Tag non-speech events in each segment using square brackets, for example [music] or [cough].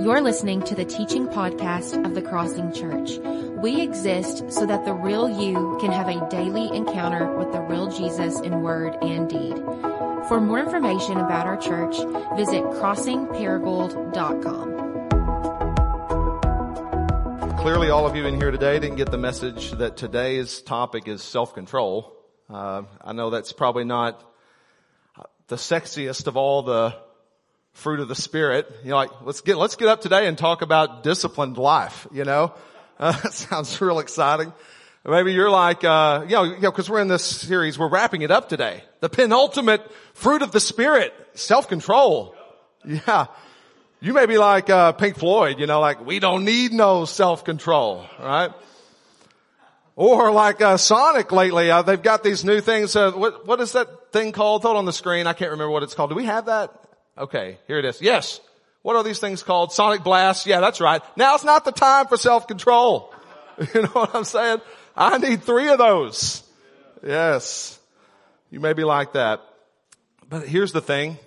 You're listening to the teaching podcast of the Crossing Church. We exist so that the real you can have a daily encounter with the real Jesus in word and deed. For more information about our church, visit crossingparagould.com. Clearly, all of you in here today didn't get the message that today's topic is self-control. Uh, I know that's probably not the sexiest of all the fruit of the spirit. You know, like let's get let's get up today and talk about disciplined life. You know, uh, [laughs] that sounds real exciting. Maybe you're like, uh, you know, you know, because we're in this series, we're wrapping it up today. The penultimate fruit of the spirit, self-control. Yeah. You may be like uh, Pink Floyd, you know, like we don't need no self-control, right? Or like uh, Sonic lately, uh, they've got these new things. Uh, what what is that thing called? It on the screen. I can't remember what it's called. Do we have that? Okay, here it is. Yes. What are these things called? Sonic Blast. Yeah, that's right. Now's not the time for self-control. [laughs] You know what I'm saying? I need three of those. Yes. You may be like that. But here's the thing.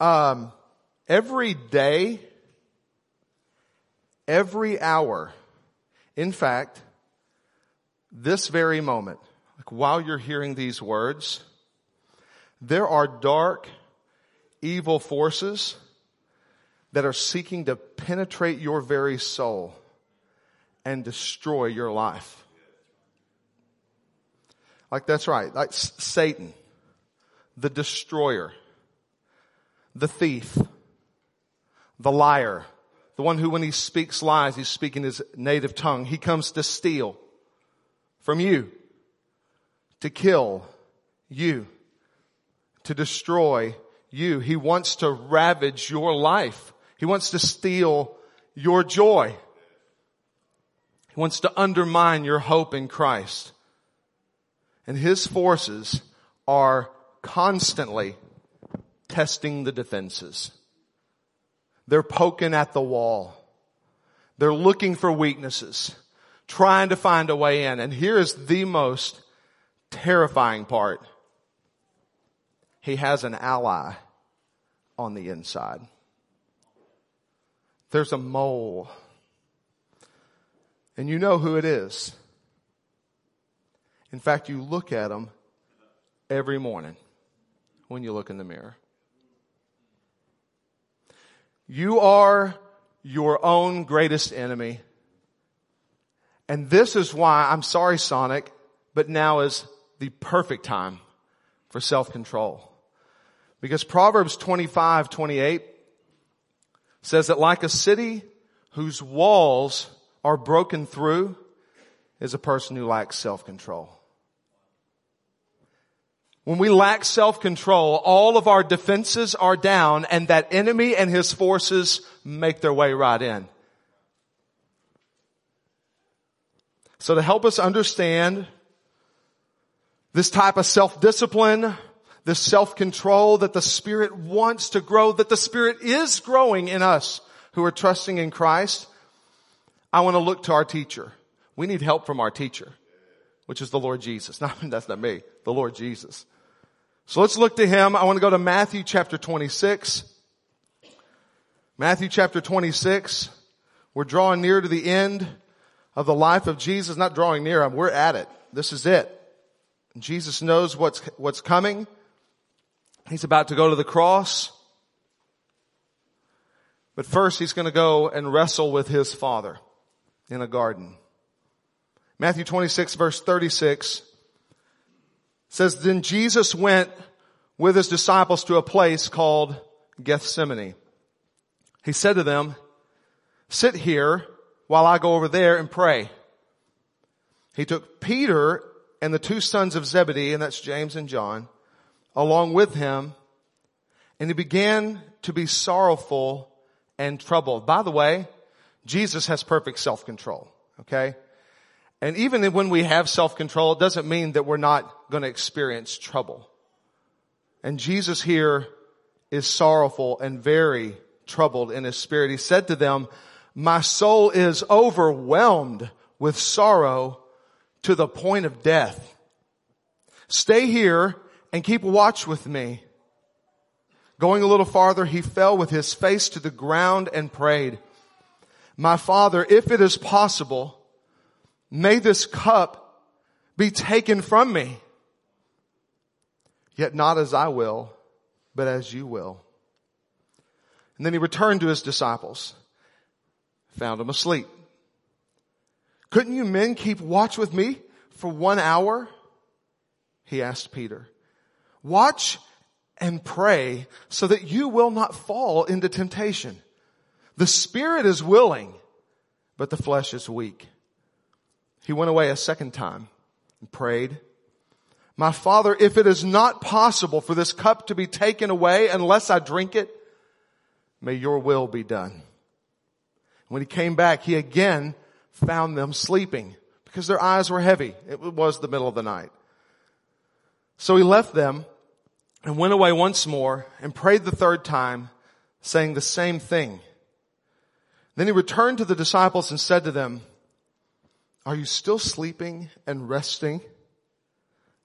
Um, every day, every hour, in fact, this very moment, like while you're hearing these words, there are dark, evil forces that are seeking to penetrate your very soul and destroy your life. Like that's right. Like Satan, the destroyer, the thief, the liar, the one who when he speaks lies, he's speaking his native tongue. He comes to steal from you, to kill you, to destroy you. He wants to ravage your life. He wants to steal your joy. He wants to undermine your hope in Christ. And his forces are constantly testing the defenses. They're poking at the wall. They're looking for weaknesses, trying to find a way in. And here is the most terrifying part. He has an ally on the inside. There's a mole. And you know who it is. In fact, you look at him every morning when you look in the mirror. You are your own greatest enemy. And this is why, I'm sorry Sonic, but now is the perfect time for self-control. Because Proverbs 25, 28 says that like a city whose walls are broken through is a person who lacks self-control. When we lack self-control, all of our defenses are down and that enemy and his forces make their way right in. So to help us understand this type of self-discipline, this self-control that the Spirit wants to grow, that the Spirit is growing in us who are trusting in Christ, I want to look to our teacher. We need help from our teacher, which is the Lord Jesus. [laughs] No, that's not me. The Lord Jesus. So let's look to Him. I want to go to Matthew chapter 26. Matthew chapter 26. We're drawing near to the end of the life of Jesus. Not drawing near, we're at it. This is it. Jesus knows what's, what's coming. He's about to go to the cross. But first he's going to go and wrestle with his father in a garden. Matthew 26 verse 36 says, Then Jesus went with his disciples to a place called Gethsemane. He said to them, sit here while I go over there and pray. He took Peter and the two sons of Zebedee, and that's James and John, along with him, and he began to be sorrowful and troubled. By the way, Jesus has perfect self-control, okay? And even when we have self-control, it doesn't mean that we're not going to experience trouble. And Jesus here is sorrowful and very troubled in his spirit. He said to them, my soul is overwhelmed with sorrow to the point of death. Stay here and keep watch with me. Going a little farther, he fell with his face to the ground and prayed, my father, if it is possible, may this cup be taken from me. Yet not as I will, but as you will. And then he returned to his disciples, found them asleep. Couldn't you men keep watch with me for one hour? He asked Peter. Watch and pray so that you will not fall into temptation. The spirit is willing, but the flesh is weak. He went away a second time and prayed, my father, if it is not possible for this cup to be taken away unless I drink it, may your will be done. When he came back, he again found them sleeping because their eyes were heavy. It was the middle of the night. So he left them and went away once more and prayed the third time, saying the same thing. Then he returned to the disciples and said to them, are you still sleeping and resting?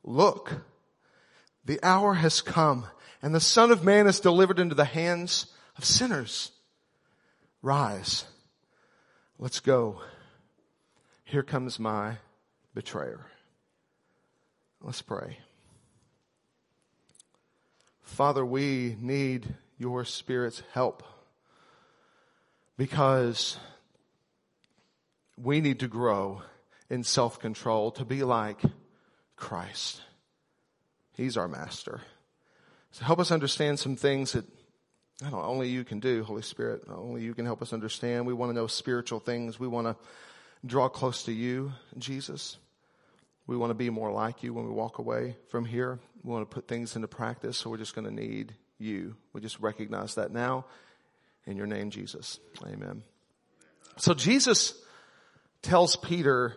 Look, the hour has come and the son of man is delivered into the hands of sinners. Rise. Let's go. Here comes my betrayer. Let's pray. Father, we need your Spirit's help because we need to grow in self-control to be like Christ. He's our master. So help us understand some things that I don't know, only you can do, Holy Spirit. Only you can help us understand. We want to know spiritual things. We want to draw close to you, Jesus. We want to be more like you when we walk away from here. We want to put things into practice, so we're just going to need you. We just recognize that now. In your name, Jesus. Amen. So Jesus tells Peter,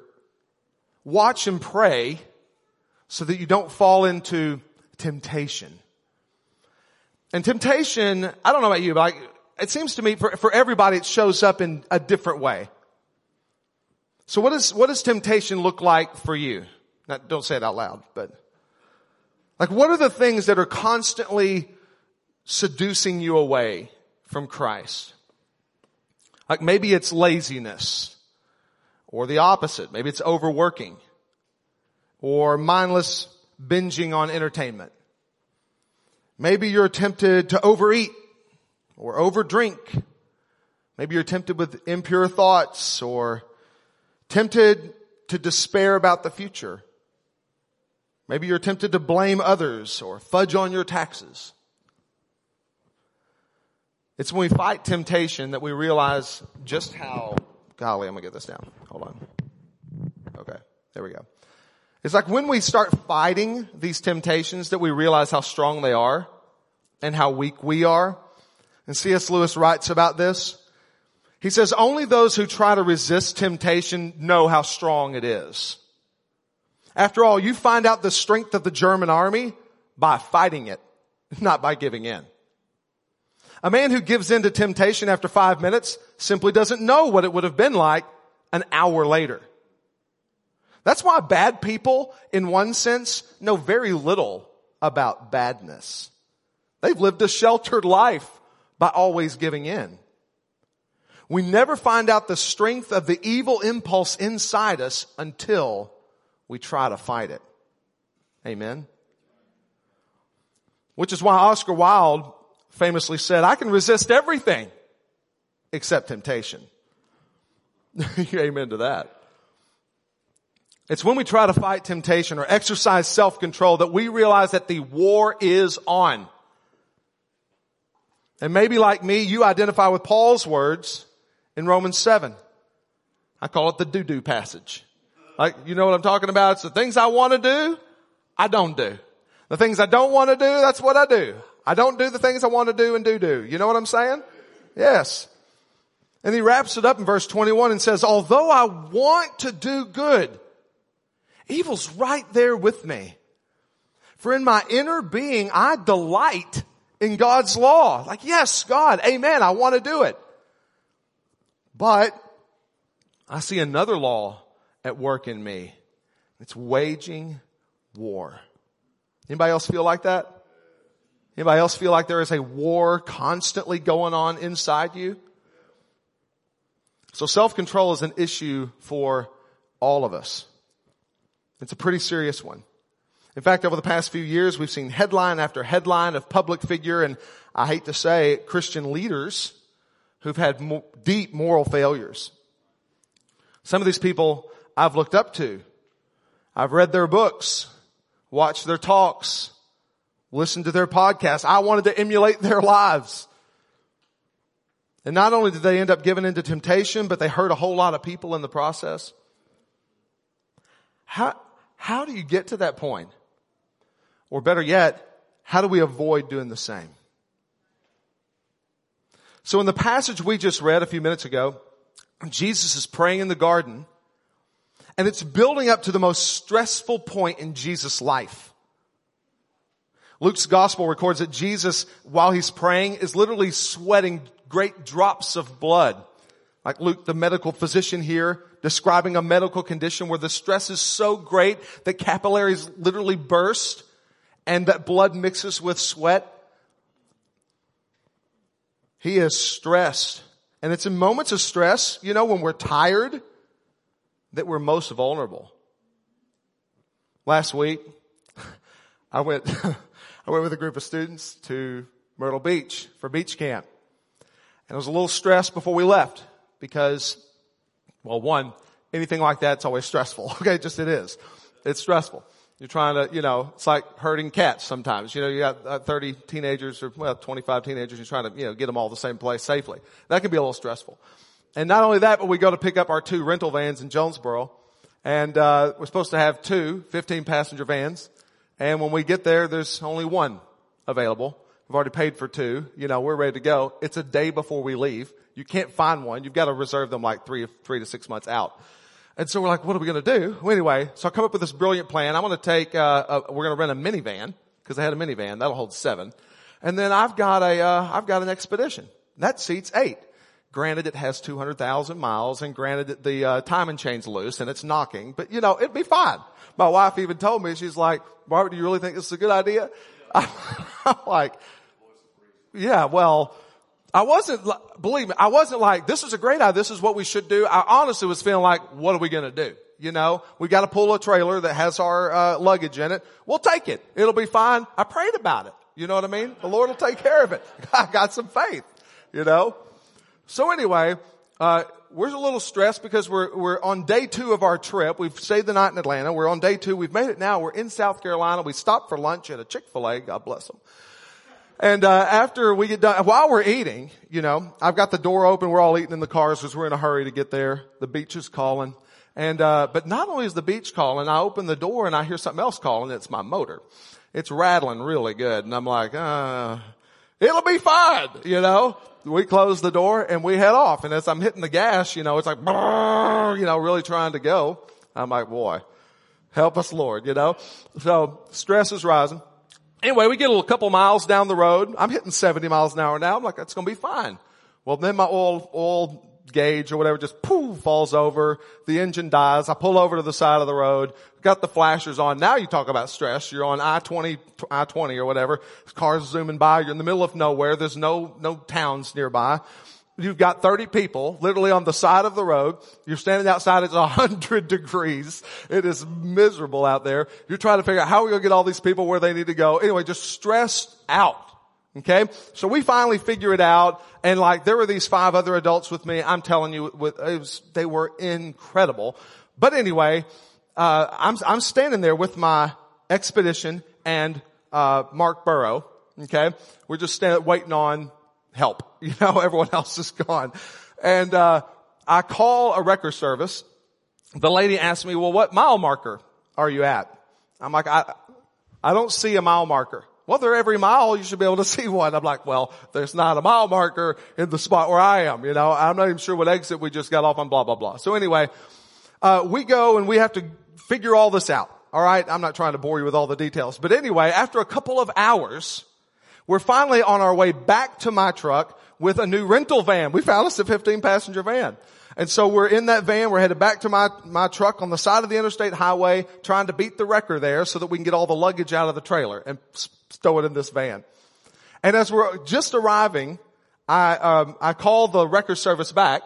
watch and pray so that you don't fall into temptation. And temptation, I don't know about you, but I, it seems to me for, for everybody it shows up in a different way. So what is, what does temptation look like for you? Not, don't say it out loud, but like what are the things that are constantly seducing you away from Christ? Like maybe it's laziness or the opposite. Maybe it's overworking or mindless binging on entertainment. Maybe you're tempted to overeat or overdrink. Maybe you're tempted with impure thoughts or tempted to despair about the future. Maybe you're tempted to blame others or fudge on your taxes. It's when we fight temptation that we realize just how, golly, I'm gonna get this down. Hold on. Okay. There we go. It's like when we start fighting these temptations that we realize how strong they are and how weak we are. And C.S. Lewis writes about this. He says, only those who try to resist temptation know how strong it is. After all, you find out the strength of the German army by fighting it, [laughs] not by giving in. A man who gives in to temptation after five minutes simply doesn't know what it would have been like an hour later. That's why bad people, in one sense, know very little about badness. They've lived a sheltered life by always giving in. We never find out the strength of the evil impulse inside us until we try to fight it. Amen. Which is why Oscar Wilde famously said, I can resist everything except temptation. [laughs] Amen to that. It's when we try to fight temptation or exercise self-control that we realize that the war is on. And maybe like me, you identify with Paul's words in Romans 7. I call it the do-do passage. Like, you know what I'm talking about? The things I want to do, I don't do. The things I don't want to do, that's what I do. I don't do the things I want to do and do do. You know what I'm saying? Yes. And he wraps it up in verse 21 and says, although I want to do good, evil's right there with me. For in my inner being, I delight in God's law. Like, yes, God, amen, I want to do it. But I see another law at work in me. It's waging war. Anybody else feel like that? Anybody else feel like there is a war constantly going on inside you? So self-control is an issue for all of us. It's a pretty serious one. In fact, over the past few years, we've seen headline after headline of public figure and I hate to say Christian leaders who've had mo- deep moral failures. Some of these people I've looked up to. I've read their books, watched their talks, listened to their podcasts. I wanted to emulate [laughs] their lives. And not only did they end up giving into temptation, but they hurt a whole lot of people in the process. How, how do you get to that point? Or better yet, how do we avoid doing the same? So in the passage we just read a few minutes ago, Jesus is praying in the garden and it's building up to the most stressful point in Jesus' life. Luke's gospel records that Jesus, while he's praying, is literally sweating great drops of blood. Like Luke, the medical physician here, describing a medical condition where the stress is so great that capillaries literally burst and that blood mixes with sweat. He is stressed. And it's in moments of stress, you know, when we're tired, that we're most vulnerable. Last week, [laughs] I went, [laughs] I went with a group of students to Myrtle Beach for beach camp. And I was a little stressed before we left because, well, one, anything like that's always stressful. [laughs] Okay, just it is. It's stressful. You're trying to, you know, it's like herding cats sometimes. You know, you got uh, 30 teenagers or, well, 25 teenagers, you're trying to, you know, get them all the same place safely. That can be a little stressful. And not only that, but we go to pick up our two rental vans in Jonesboro. And, uh, we're supposed to have two 15 passenger vans. And when we get there, there's only one available. We've already paid for two. You know, we're ready to go. It's a day before we leave. You can't find one. You've got to reserve them like three, three to six months out. And so we're like, what are we going to do? Well, anyway, so I come up with this brilliant plan. I'm going to take, uh, a, we're going to rent a minivan because I had a minivan that'll hold seven. And then I've got a, uh, I've got an expedition that seats eight. Granted, it has 200,000 miles and granted the, uh, timing chain's loose and it's knocking, but you know, it'd be fine. My wife even told me, she's like, Barbara, do you really think this is a good idea? [laughs] I'm like, yeah, well, I wasn't, believe me, I wasn't like, this is a great idea. This is what we should do. I honestly was feeling like, what are we going to do? You know, we got to pull a trailer that has our uh, luggage in it. We'll take it. It'll be fine. I prayed about it. You know what I mean? The Lord will take care of it. [laughs] I got some faith, you know? So anyway, uh, we're a little stressed because we're, we're on day two of our trip. We've stayed the night in Atlanta. We're on day two. We've made it now. We're in South Carolina. We stopped for lunch at a Chick-fil-A. God bless them. And uh, after we get done, while we're eating, you know, I've got the door open. We're all eating in the cars because we're in a hurry to get there. The beach is calling. And, uh, but not only is the beach calling, I open the door and I hear something else calling. It's my motor. It's rattling really good. And I'm like, uh, it'll be fine, you know. We close the door and we head off. And as I'm hitting the gas, you know, it's like, you know, really trying to go. I'm like, boy, help us Lord, you know. So stress is rising. Anyway, we get a couple miles down the road. I'm hitting 70 miles an hour now. I'm like, that's going to be fine. Well, then my oil, oil gauge or whatever just poof falls over. The engine dies. I pull over to the side of the road. Got the flashers on. Now you talk about stress. You're on I-20, I-20 or whatever. Cars zooming by. You're in the middle of nowhere. There's no, no towns nearby. You've got 30 people literally on the side of the road. You're standing outside. It's 100 [laughs] degrees. It is miserable out there. You're trying to figure out how we're going to get all these people where they need to go. Anyway, just stressed out. Okay. So we finally figure it out. And like there were these five other adults with me. I'm telling you, with, was, they were incredible. But anyway, uh, I'm, I'm standing there with my expedition and, uh, Mark Burrow. Okay. We're just standing, waiting on help. [laughs] You know, everyone else is gone. And, uh, I call a record service. The lady asked me, well, what mile marker are you at? I'm like, I, I don't see a mile marker. Well, they're every mile. You should be able to [laughs] see one. I'm like, well, there's not a mile marker in the spot where I am. You know, I'm not even sure what exit we just got off on blah, blah, blah. So anyway, uh, we go and we have to figure all this out. All right. I'm not trying to bore you with all the details, but anyway, after a couple of hours, we're finally on our way back to my truck with a new rental van. We found us a 15 passenger van. And so we're in that van. We're headed back to my, my truck on the side of the interstate highway, trying to beat the wrecker there so that we can get all the luggage out of the trailer and stow it in this van. And as we're just arriving, I, um, I call the wrecker service back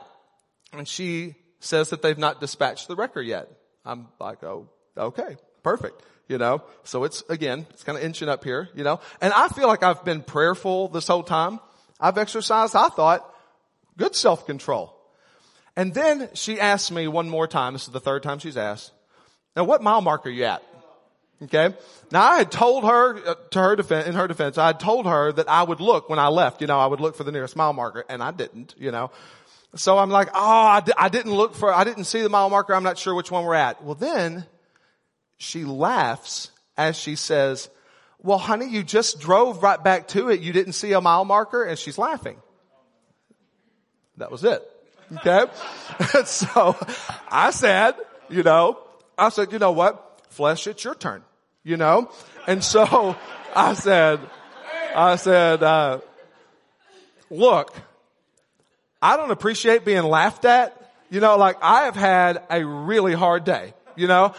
and she says that they've not dispatched the wrecker yet. I'm like, oh, okay, perfect. You know, so it's again, it's kind of inching up here, you know, and I feel like I've been prayerful this whole time. I've exercised, I thought, good self-control. And then she asked me one more time, this is the third time she's asked, now what mile mark are you at? Okay. Now I had told her, uh, to her defense, in her defense, I had told her that I would look when I left, you know, I would look for the nearest mile marker and I didn't, you know. So I'm like, oh, I didn't look for, I didn't see the mile marker. I'm not sure which one we're at. Well then she laughs as she says, well honey, you just drove right back to it. You didn't see a mile marker and she's laughing. That was it. Okay. [laughs] so I said, you know, I said, you know what? Flesh, it's your turn you know? And so [laughs] I said, I said, uh, look, I don't appreciate being laughed at. You know, like I have had a really hard day. You know,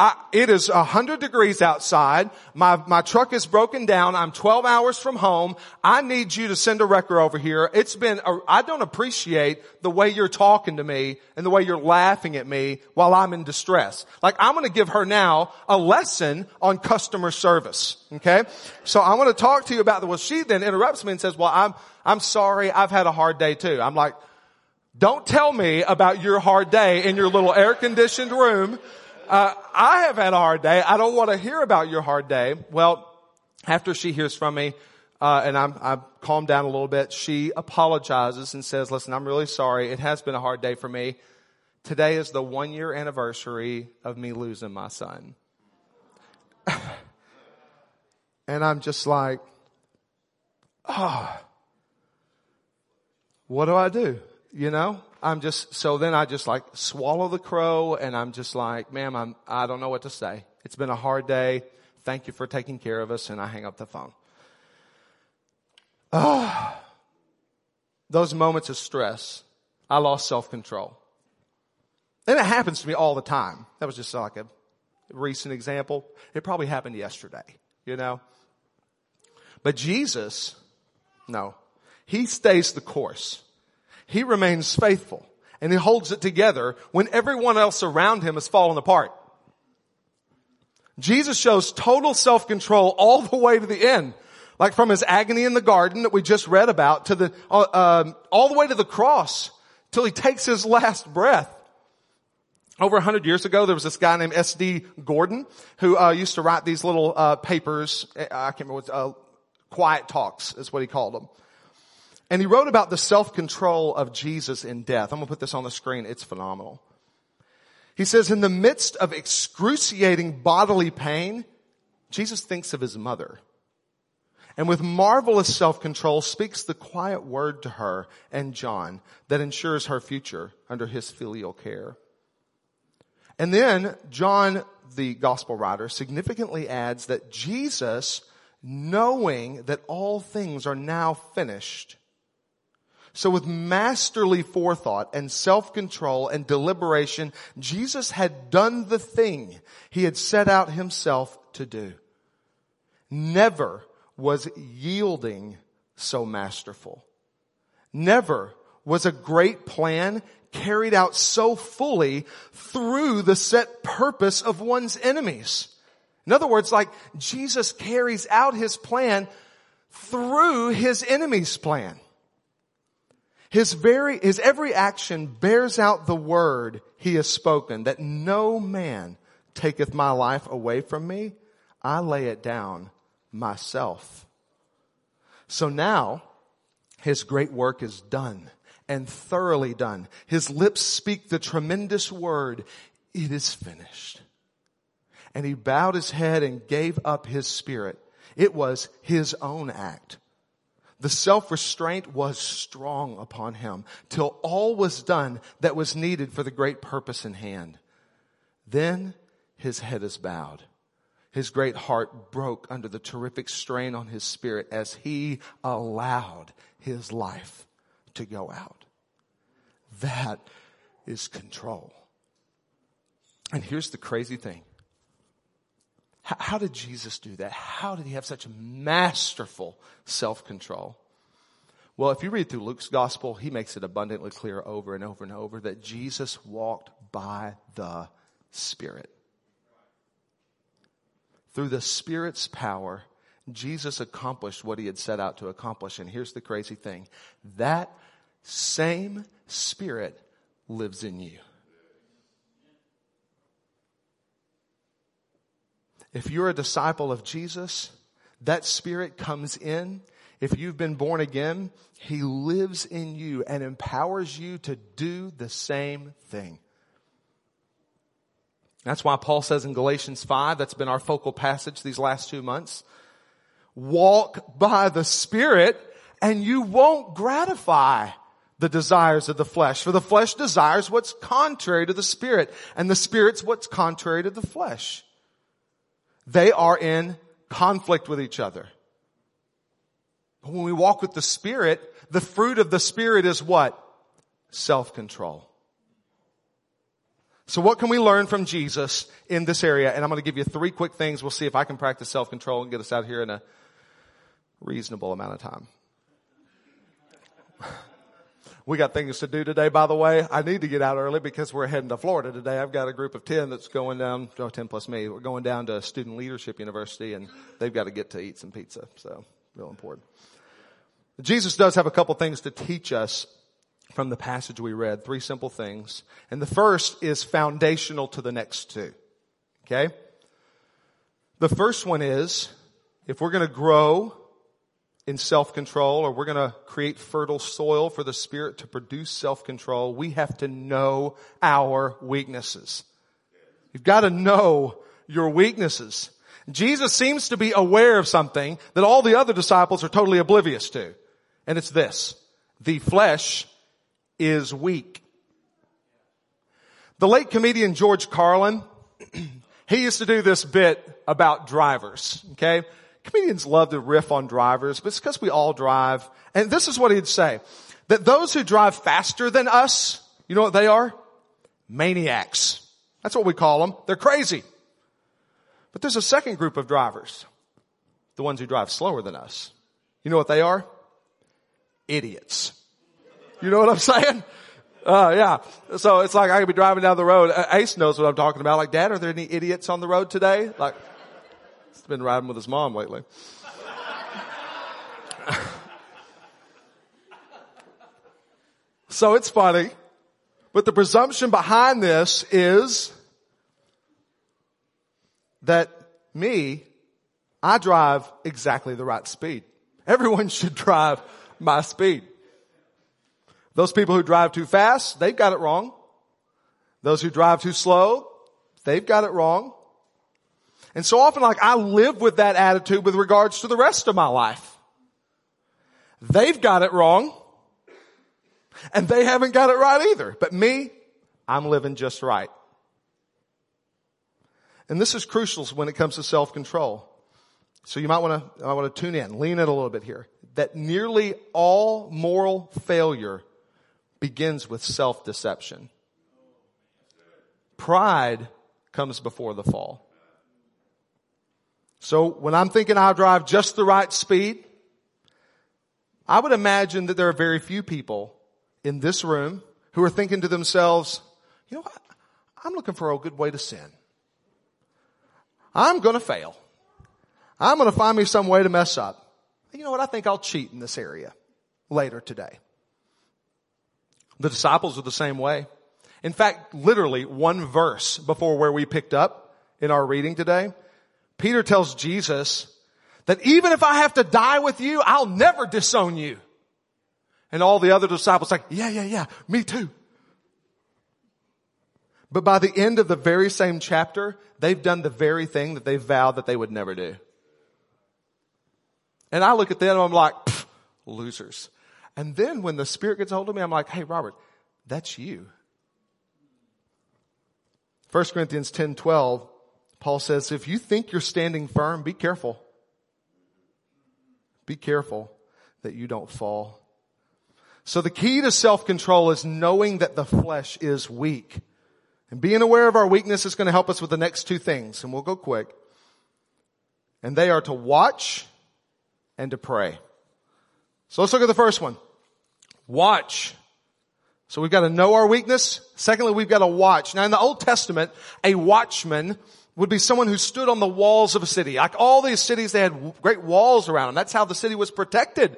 I, it is a hundred degrees outside. My, my truck is broken down. I'm 12 hours from home. I need you to send a wrecker over here. It's been, I don't appreciate the way you're talking to me and the way you're laughing at me while I'm in distress. Like I'm going to give her now a lesson on customer service. Okay. So I want to talk to you about the, well, she then interrupts me and says, well, I'm, I'm sorry. I've had a hard day too. I'm like, don't tell me about your hard day in your little air conditioned room uh, I have had a hard day. I don't want to hear about your hard day. Well, after she hears from me, uh, and I'm, I've calmed down a little bit, she apologizes and says, listen, I'm really sorry. It has been a hard day for me. Today is the one year anniversary of me losing my son. [sighs] and I'm just like, oh, what do I do? You know? I'm just, so then I just like swallow the crow and I'm just like, ma'am, I'm, I don't know what to say. It's been a hard day. Thank you for taking care of us. And I hang up the phone. Ah, [sighs] those moments of stress, I lost self-control. And it happens to me all the time. That was just like a recent example. It probably happened yesterday, you know? But Jesus, no, he stays the course. He remains faithful and he holds it together when everyone else around him has fallen apart. Jesus shows total self-control all the way to the end. Like from his agony in the garden that we just read about to the, uh, um, all the way to the cross till he takes his last breath. Over a hundred years ago, there was this guy named S.D. Gordon who uh, used to write these little uh, papers. I can't remember what uh, quiet talks is what he called them. And he wrote about the self-control of Jesus in death. I'm going to put this on the screen. It's phenomenal. He says, in the midst of excruciating bodily pain, Jesus thinks of his mother. And with marvelous self-control speaks the quiet word to her and John that ensures her future under his filial care. And then John, the gospel writer, significantly adds that Jesus, knowing that all things are now finished, so with masterly forethought and self-control and deliberation, Jesus had done the thing he had set out himself to do. Never was yielding so masterful. Never was a great plan carried out so fully through the set purpose of one's enemies. In other words, like Jesus carries out his plan through his enemy's plan. His very, his every action bears out the word he has spoken that no man taketh my life away from me. I lay it down myself. So now his great work is done and thoroughly done. His lips speak the tremendous word. It is finished. And he bowed his head and gave up his spirit. It was his own act the self-restraint was strong upon him till all was done that was needed for the great purpose in hand. Then his head is bowed. His great heart broke under the terrific strain on his spirit as he allowed his life to go out. That is control. And here's the crazy thing. How, did Jesus do that? How did he have such masterful self-control? Well, if you read through Luke's gospel, he makes it abundantly clear over and over and over that Jesus walked by the Spirit. Through the Spirit's power, Jesus accomplished what he had set out to accomplish. And here's the crazy thing. That same Spirit lives in you. If you're a disciple of Jesus, that Spirit comes in. If you've been born again, He lives in you and empowers you to do the same thing. That's why Paul says in Galatians 5, that's been our focal passage these last two months. Walk by the Spirit and you won't gratify the desires of the flesh. For the flesh desires what's contrary to the Spirit and the Spirit's what's contrary to the flesh. They are in conflict with each other. But when we walk with the Spirit, the fruit of the Spirit is what? Self-control. So what can we learn from Jesus in this area? And I'm going to give you three quick things. We'll see if I can practice self-control and get us out here in a reasonable amount of time. We got things to do today, by the way. I need to get out early because we're heading to Florida today. I've got a group of 10 that's going down, oh, 10 plus me. We're going down to Student Leadership University and they've got to get to eat some pizza. So real important. Jesus does have a couple things to teach us from the passage we read. Three simple things. And the first is foundational to the next two. Okay? The first one is, if we're going to grow in self-control or we're going to create fertile soil for the spirit to produce self-control, we have to know our weaknesses. You've got to know your weaknesses. Jesus seems to be aware of something that all the other disciples are totally oblivious to. And it's this. The flesh is weak. The late comedian George Carlin, [clears throat] he used to do this bit about drivers, okay? Comedians love to riff on drivers, but it's because we all drive. And this is what he'd say. That those who drive faster than us, you know what they are? Maniacs. That's what we call them. They're crazy. But there's a second group of drivers. The ones who drive slower than us. You know what they are? Idiots. You know what I'm [laughs] saying? Uh, yeah. So it's like I could be driving down the road. Ace knows what I'm talking about. Like, Dad, are there any idiots on the road today? Like, He's been riding with his mom lately. so it's funny. But the presumption behind this is that me, I drive exactly the right speed. Everyone [laughs] should drive my speed. Those people who drive too fast, they've got it wrong. Those who drive too slow, they've got it wrong. And so often like I live with that attitude with regards to the rest of my life. They've got it wrong. And they haven't got it right either. But me, I'm living just right. And this is crucial when it comes to self-control. So you might want to, I want to tune in, lean in a little bit here. That nearly all moral failure begins with self-deception. Pride comes before the fall. So when I'm thinking I'll drive just the right speed, I would imagine that there are very few people in this room who are thinking to themselves, you know what? I'm looking for a good way to sin. I'm going to fail. I'm going to find me some way to mess up. You know what? I think I'll cheat in this area later today. The disciples are the same way. In fact, literally one verse before where we picked up in our reading today, Peter tells Jesus that even if I have to die with you, I'll never disown you. And all the other disciples like, yeah, yeah, yeah, me too. But by the end of the very same chapter, they've done the very thing that they vowed that they would never do. And I look at them and I'm like, losers. And then when the Spirit gets hold of me, I'm like, hey, Robert, that's you. 1 Corinthians 10, 12 Paul says, if you think you're standing firm, be careful. Be careful that you don't fall. So the key to self-control is knowing that the flesh is weak. And being aware of our weakness is going to help us with the next two things, and we'll go quick. And they are to watch and to pray. So let's look at the first one. Watch. So we've got to know our weakness. Secondly, we've got to watch. Now in the Old Testament, a watchman would be someone who stood on the walls of a city. Like all these cities, they had great walls around them. That's how the city was protected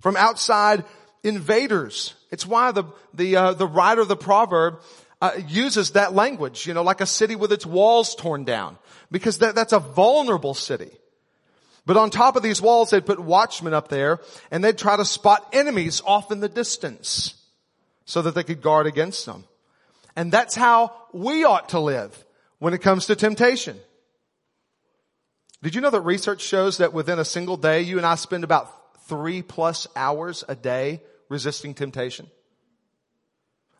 from outside invaders. It's why the, the, uh, the writer of the proverb uh, uses that language, you know, like a city with its walls torn down. Because that, that's a vulnerable city. But on top of these walls, they'd put watchmen up there and they'd try to spot enemies off in the distance so that they could guard against them. And that's how we ought to live when it comes to temptation. Did you know that research shows that within a single day, you and I spend about three plus hours a day resisting temptation?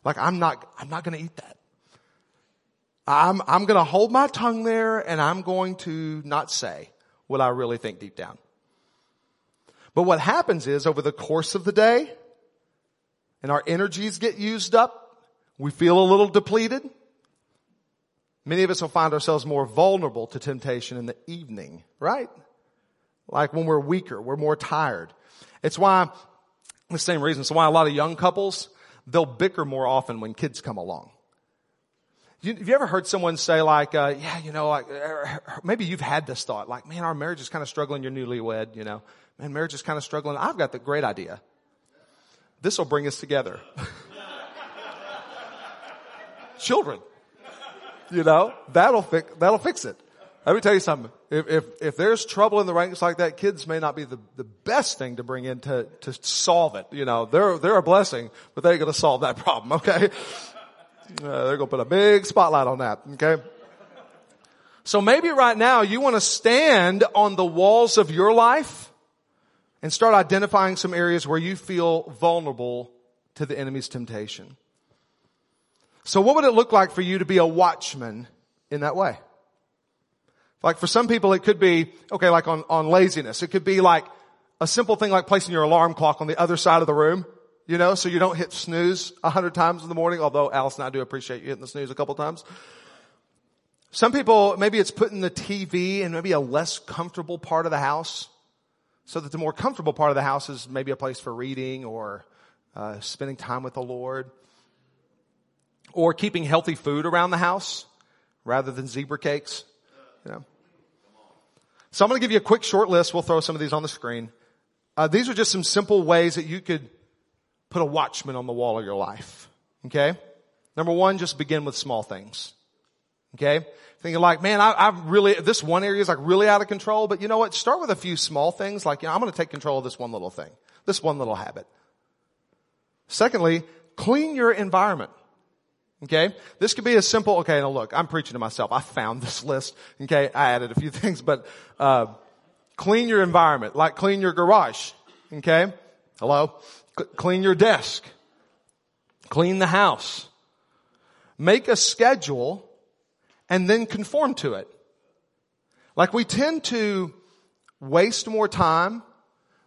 Like I'm not, I'm not going to eat that. I'm, I'm going to hold my tongue there and I'm going to not say what I really think deep down. But what happens is over the course of the day and our energies get used up, we feel a little depleted. Many of us will find ourselves more vulnerable to temptation in the evening, right? Like when we're weaker, we're more tired. It's why, the same reason, it's why a lot of young couples, they'll bicker more often when kids come along. You, have you ever heard someone say like, uh, yeah, you know, like, er, maybe you've had this thought, like, man, our marriage is kind of struggling, you're newlywed, you know, man, marriage is kind of struggling. I've got the great idea. This will bring us together. [laughs] Children. You know, that'll fix, that'll fix it. Let me tell you something. If, if, if there's trouble in the ranks like that, kids may not be the, the best thing to bring in to, to solve it. You know, they're, they're a blessing, but they ain't gonna solve that [laughs] problem, okay? Uh, they're gonna put a big spotlight on that, okay? So maybe right now you want to stand on the walls of your life and start identifying some areas where you feel vulnerable to the enemy's temptation. So what would it look like for you to be a watchman in that way? Like for some people it could be, okay, like on, on laziness. It could be like a simple thing like placing your alarm clock on the other side of the room, you know, so you don't hit snooze a hundred times in the morning, although Alice and I do appreciate you hitting the snooze a couple times. Some people, maybe it's putting the TV in maybe a less comfortable part of the house so that the more comfortable part of the house is maybe a place for reading or uh, spending time with the Lord or keeping healthy food around the house rather than zebra cakes. You know. So I'm going to give you a quick short list. We'll throw some of these on the screen. Uh, these are just some simple ways that you could put a watchman on the wall of your life. Okay. Number one, just begin with small things. Okay. Thinking like, man, I, I've really, this one area is like really out of control, but you know what? Start with a few small things like, you know, I'm going to take control of this one little thing, this one little habit. Secondly, clean your environment. Okay? This could be as simple, okay, now look, I'm preaching to myself. I found this list. Okay? I added a few [laughs] things, but, uh, clean your environment, like clean your garage. Okay? Hello? C- clean your desk. Clean the house. Make a schedule and then conform to it. Like we tend to waste more time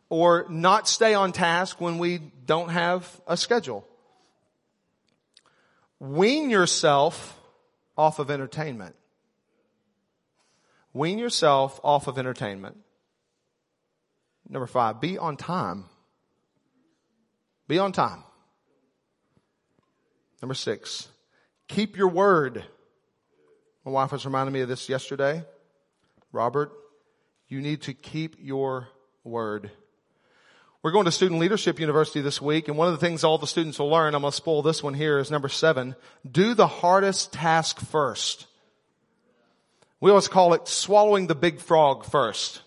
or not stay on task when we don't have a schedule wean yourself off of entertainment. Wean yourself off of entertainment. Number five, be on time. Be on time. Number six, keep your word. My wife was reminding me of this yesterday. Robert, you need to keep your word. We're going to Student Leadership University this week, and one of the things all the students will learn, I'm going to spoil this one here, is number seven, do the hardest task first. We always call it swallowing the big frog first.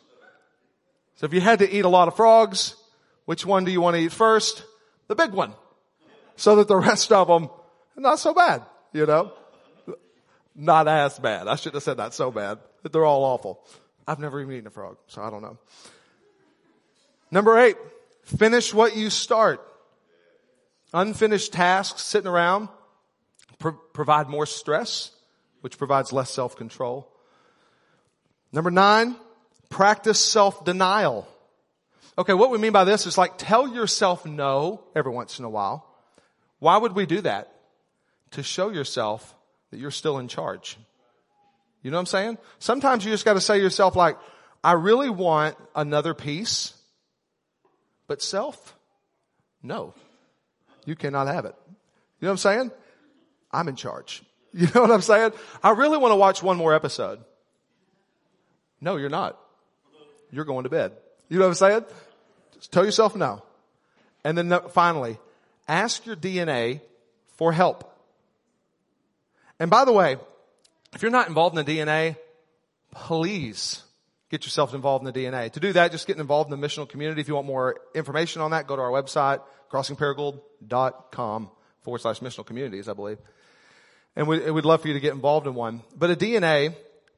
So if you had to eat a lot of frogs, which one do you want to eat first? The big one. So that the rest of them, not so bad, you know? Not as bad. I shouldn't have said not so bad. They're all awful. I've never even eaten a frog, so I don't know. Number eight, Finish what you start. Unfinished tasks sitting around pro- provide more stress, which provides less self-control. Number nine, practice self-denial. Okay, what we mean by this is like tell yourself no every once in a while. Why would we do that? To show yourself that you're still in charge. You know what I'm saying? Sometimes you just gotta say to yourself like, I really want another piece, but self? No. You cannot have it. You know what I'm saying? I'm in charge. [laughs] You know what I'm saying? I really want to watch one more episode. No, you're not. You're going to bed. You know what I'm saying? Just tell yourself no. And then finally, ask your DNA for help. And by the way, if you're not involved in the DNA, please get yourself involved in the DNA. To do that, just get involved in the missional community. If you want more information on that, go to our website, crossingparagould.com forward slash missional communities, I believe. And we, we'd love for you to get involved in one. But a DNA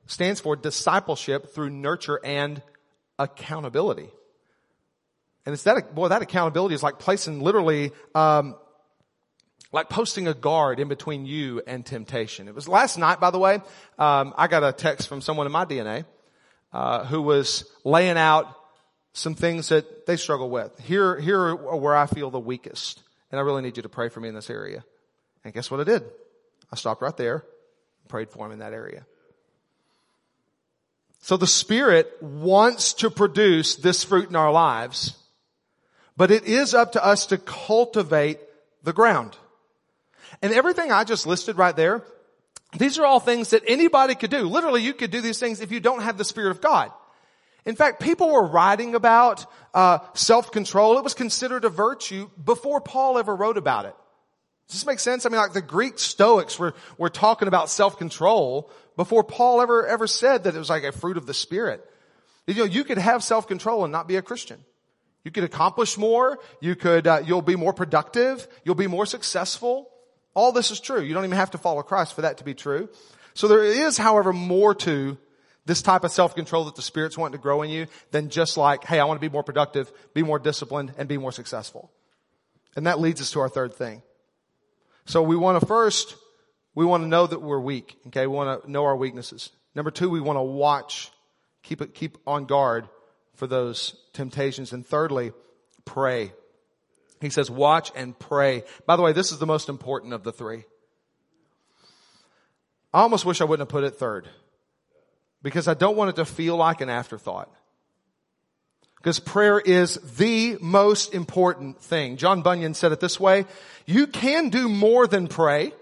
stands for discipleship through nurture and accountability. And it's that, boy, that accountability is like placing literally, um, like posting a guard in between you and temptation. It was last night, by the way, um, I got a text from someone in my DNA, uh, who was laying out some things that they struggle with. Here, here are where I feel the weakest. And I really need you to pray for me in this area. And guess what I did? I stopped right there, and prayed for him in that area. So the Spirit wants to produce this fruit in our lives, but it is up to us to cultivate the ground. And everything I just listed right there, these are all things that anybody could do. Literally, you could do these things if you don't have the Spirit of God. In fact, people were writing about uh, self-control. It was considered a virtue before Paul ever wrote about it. Does this make sense? I mean, like the Greek Stoics were, were talking about self-control before Paul ever, ever said that it was like a fruit of the Spirit. You know, you could have self-control and not be a Christian. You could accomplish more. You could, uh, you'll be more productive. You'll be more successful. All this is true. You don't even have to follow Christ for that to be true. So there is, however, more to this type of self-control that the Spirit's wanting to grow in you than just like, hey, I want to be more productive, be more disciplined, and be more successful. And that leads us to our third thing. So we want to first, we want to know that we're weak. Okay. We want to know our weaknesses. Number two, we want to watch, keep it, keep on guard for those temptations. And thirdly, pray. He says, watch and pray. By the way, this is the most important of the three. I almost wish I wouldn't have put it third because I don't want it to feel like an afterthought. Because prayer is the most important thing. John Bunyan said it this way, you can do more than pray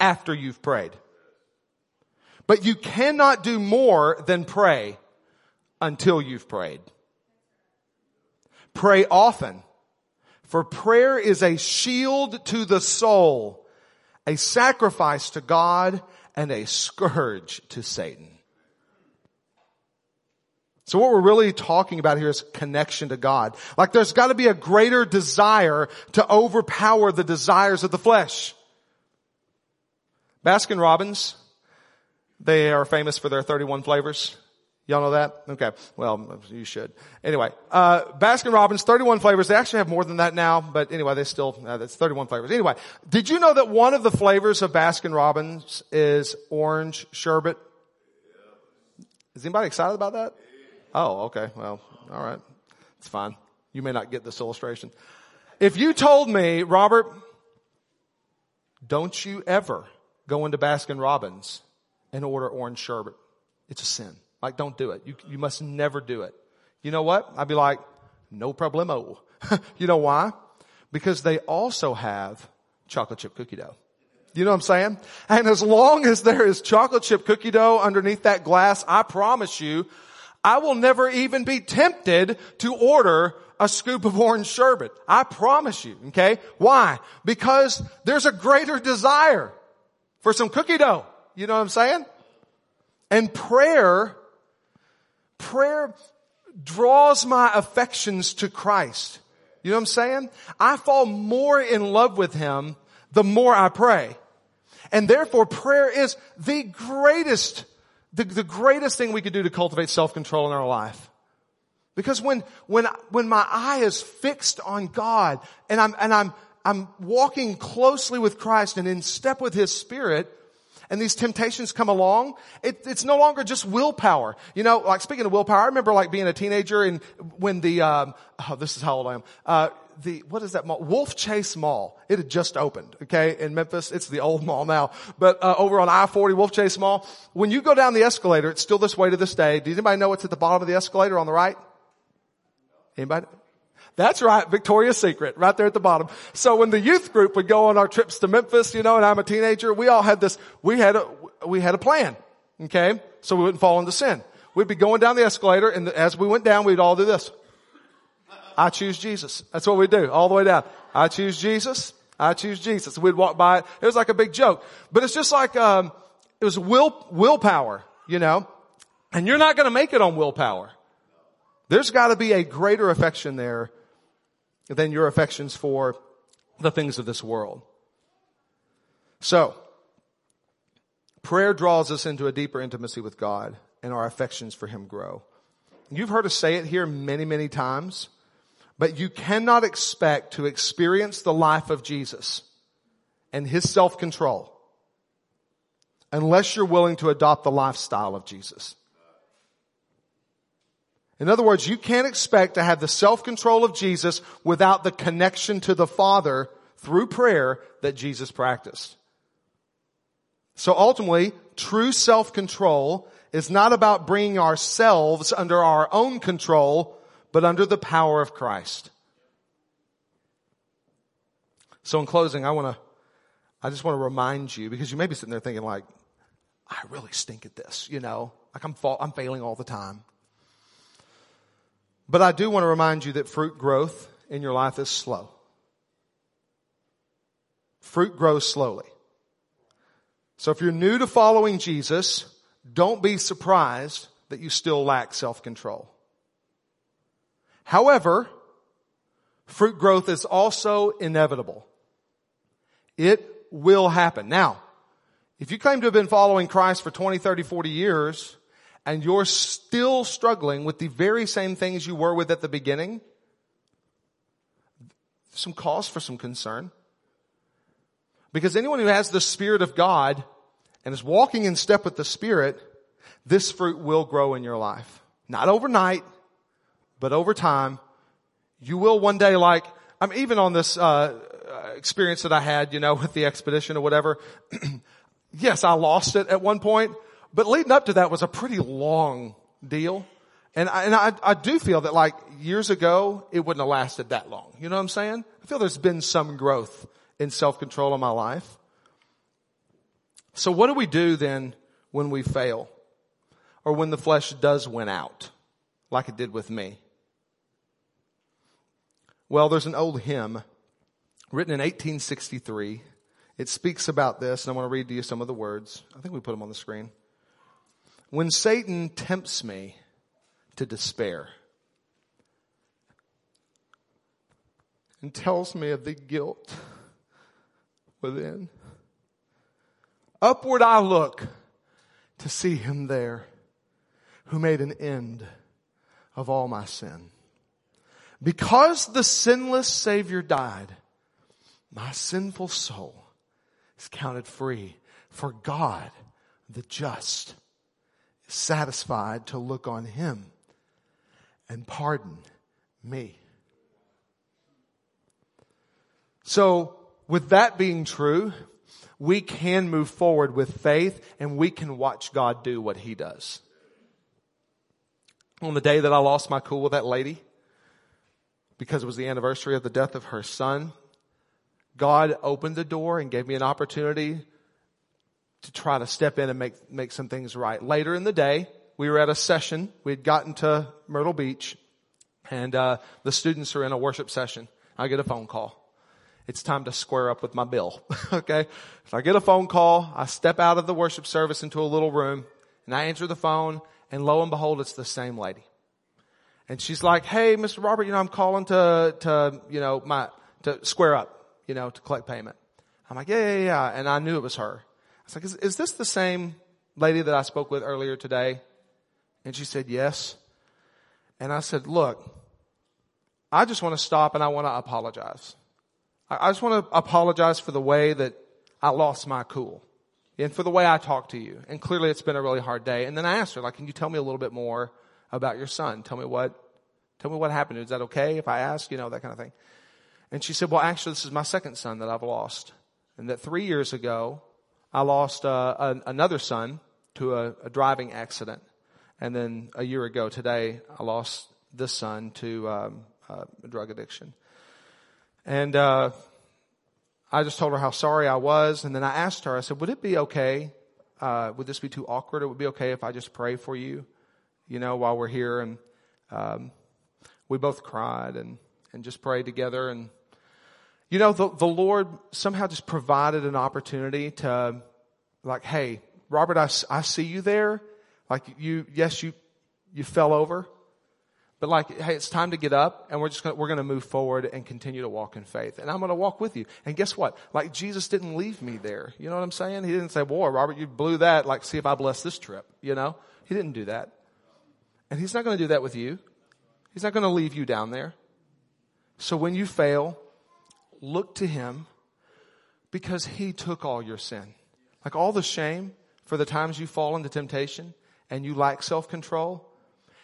after you've prayed. But you cannot do more than pray until you've prayed. Pray often, for prayer is a shield to the soul, a sacrifice to God, and a scourge to Satan. So what we're really talking about here is connection to God. Like there's got to be a greater desire to overpower the desires of the flesh. Baskin Robbins, they are famous for their 31 flavors. Y'all know that? Okay. Well, you should. Anyway, uh, Baskin Robbins, 31 flavors. They actually have more than that now, but anyway, they still, uh, that's 31 flavors. Anyway, did you know that one of the flavors of Baskin Robbins is orange sherbet? Is anybody excited about that? Oh, okay. Well, all right. It's fine. You may not get this illustration. If you told me, Robert, don't you ever go into Baskin Robbins and order orange sherbet. It's a sin. Like, don't do it. You, you must never do it. You know what? I'd be like, no problemo. [laughs] you know why? Because they also have chocolate chip cookie dough. You know what I'm saying? And as long as there is chocolate chip cookie dough underneath that glass, I promise you, I will never even be tempted to order a scoop of orange sherbet. I promise you. Okay. Why? Because there's a greater desire for some cookie dough. You know what I'm saying? And prayer, prayer draws my affections to Christ. You know what I'm saying? I fall more in love with Him the more I pray. And therefore prayer is the greatest the, the greatest thing we could do to cultivate self-control in our life. Because when, when, when my eye is fixed on God and I'm, and I'm, I'm walking closely with Christ and in step with His Spirit, and these temptations come along, it, it's no longer just willpower. You know, like speaking of willpower, I remember like being a teenager and when the, um, oh, this is how old I am. Uh, the, what is that mall? Wolf Chase Mall. It had just opened, okay, in Memphis. It's the old mall now. But, uh, over on I-40 Wolf Chase Mall, when you go down the escalator, it's still this way to this day. Does anybody know what's at the bottom of the escalator on the right? Anybody? That's right, Victoria's Secret, right there at the bottom. So when the youth group would go on our trips to Memphis, you know, and I'm a teenager, we all had this, we had a, we had a plan, okay? So we wouldn't fall into sin. We'd be going down the escalator and as we went down, we'd all do this. I choose Jesus. That's what we do all the way down. I choose Jesus. I choose Jesus. We'd walk by it. It was like a big joke, but it's just like, um, it was will, willpower, you know, and you're not going to make it on willpower. There's got to be a greater affection there than your affections for the things of this world. So, prayer draws us into a deeper intimacy with God and our affections for Him grow. You've heard us say it here many, many times. But you cannot expect to experience the life of Jesus and his self-control unless you're willing to adopt the lifestyle of Jesus. In other words, you can't expect to have the self-control of Jesus without the connection to the Father through prayer that Jesus practiced. So ultimately, true self-control is not about bringing ourselves under our own control, but under the power of Christ. So in closing, I want to, I just want to remind you because you may be sitting there thinking like, I really stink at this, you know, like I'm, fa- I'm failing all the time. But I do want to remind you that fruit growth in your life is slow. Fruit grows slowly. So if you're new to following Jesus, don't be surprised that you still lack self-control. However, fruit growth is also inevitable. It will happen. Now, if you claim to have been following Christ for 20, 30, 40 years, and you're still struggling with the very same things you were with at the beginning, some cause for some concern. Because anyone who has the Spirit of God and is walking in step with the Spirit, this fruit will grow in your life. Not overnight, but over time, you will one day like, I'm even on this, uh, experience that I had, you know, with the expedition or whatever. [clears throat] yes, I lost it at one point, but leading up to that was a pretty long deal. And I, and I, I do feel that like years ago, it wouldn't have lasted that long. You know what I'm saying? I feel there's been some growth in self-control in my life. So what do we do then when we fail? Or when the flesh does win out, like it did with me? Well, there's an old hymn written in 1863. It speaks about this, and I want to read to you some of the words. I think we put them on the screen. When Satan tempts me to despair and tells me of the guilt within, upward I look to see him there who made an end of all my sin. Because the sinless Savior died, my sinful soul is counted free. For God, the just, satisfied to look on Him and pardon me. So, with that being true, we can move forward with faith and we can watch God do what He does. On the day that I lost my cool with that lady, because it was the anniversary of the death of her son, God opened the door and gave me an opportunity to try to step in and make, make some things right. Later in the day, we were at a session. We had gotten to Myrtle Beach and, uh, the students are in a worship session. I get a phone call. It's time to square up with my bill. [laughs] okay. If I get a phone call. I step out of the worship service into a little room and I answer the phone and lo and behold, it's the same lady. And she's like, hey, Mr. Robert, you know, I'm calling to, to, you know, my, to square up, you know, to collect payment. I'm like, yeah, yeah, yeah. And I knew it was her. Was like, is, is this the same lady that I spoke with earlier today? And she said, yes. And I said, look, I just want to stop and I want to apologize. I, I just want to apologize for the way that I lost my cool and for the way I talked to you. And clearly it's been a really hard day. And then I asked her, like, can you tell me a little bit more about your son. Tell me what, tell me what happened. Is that okay if I ask? You know, that kind of thing. And she said, well, actually, this is my second son that I've lost. And that three years ago, I lost uh, another son to a, a, driving accident. And then a year ago today, I lost this son to um, uh, drug addiction. And uh, I just told her how sorry I was. And then I asked her, I said, would it be okay? Uh, would this be too awkward? It would be okay if I just pray for you, you know, while we're here. And um, we both cried and, and just prayed together. And you know, the, the Lord somehow just provided an opportunity to, like, hey, Robert, I, I see you there. Like you, yes, you, you fell over. But like, hey, it's time to get up and we're just gonna, we're gonna move forward and continue to walk in faith. And I'm gonna walk with you. And guess what? Like Jesus didn't leave me there. You know what I'm saying? He didn't say, boy, Robert, you blew that. Like, see if I bless this trip. You know? He didn't do that. And he's not gonna do that with you. He's not gonna leave you down there. So when you fail, look to him because he took all your sin. Like all the shame for the times you fall into temptation and you lack self-control,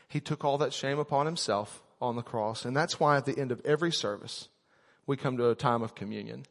he took all that shame upon himself on the cross. And that's why at the end of every service, we come to a time of communion.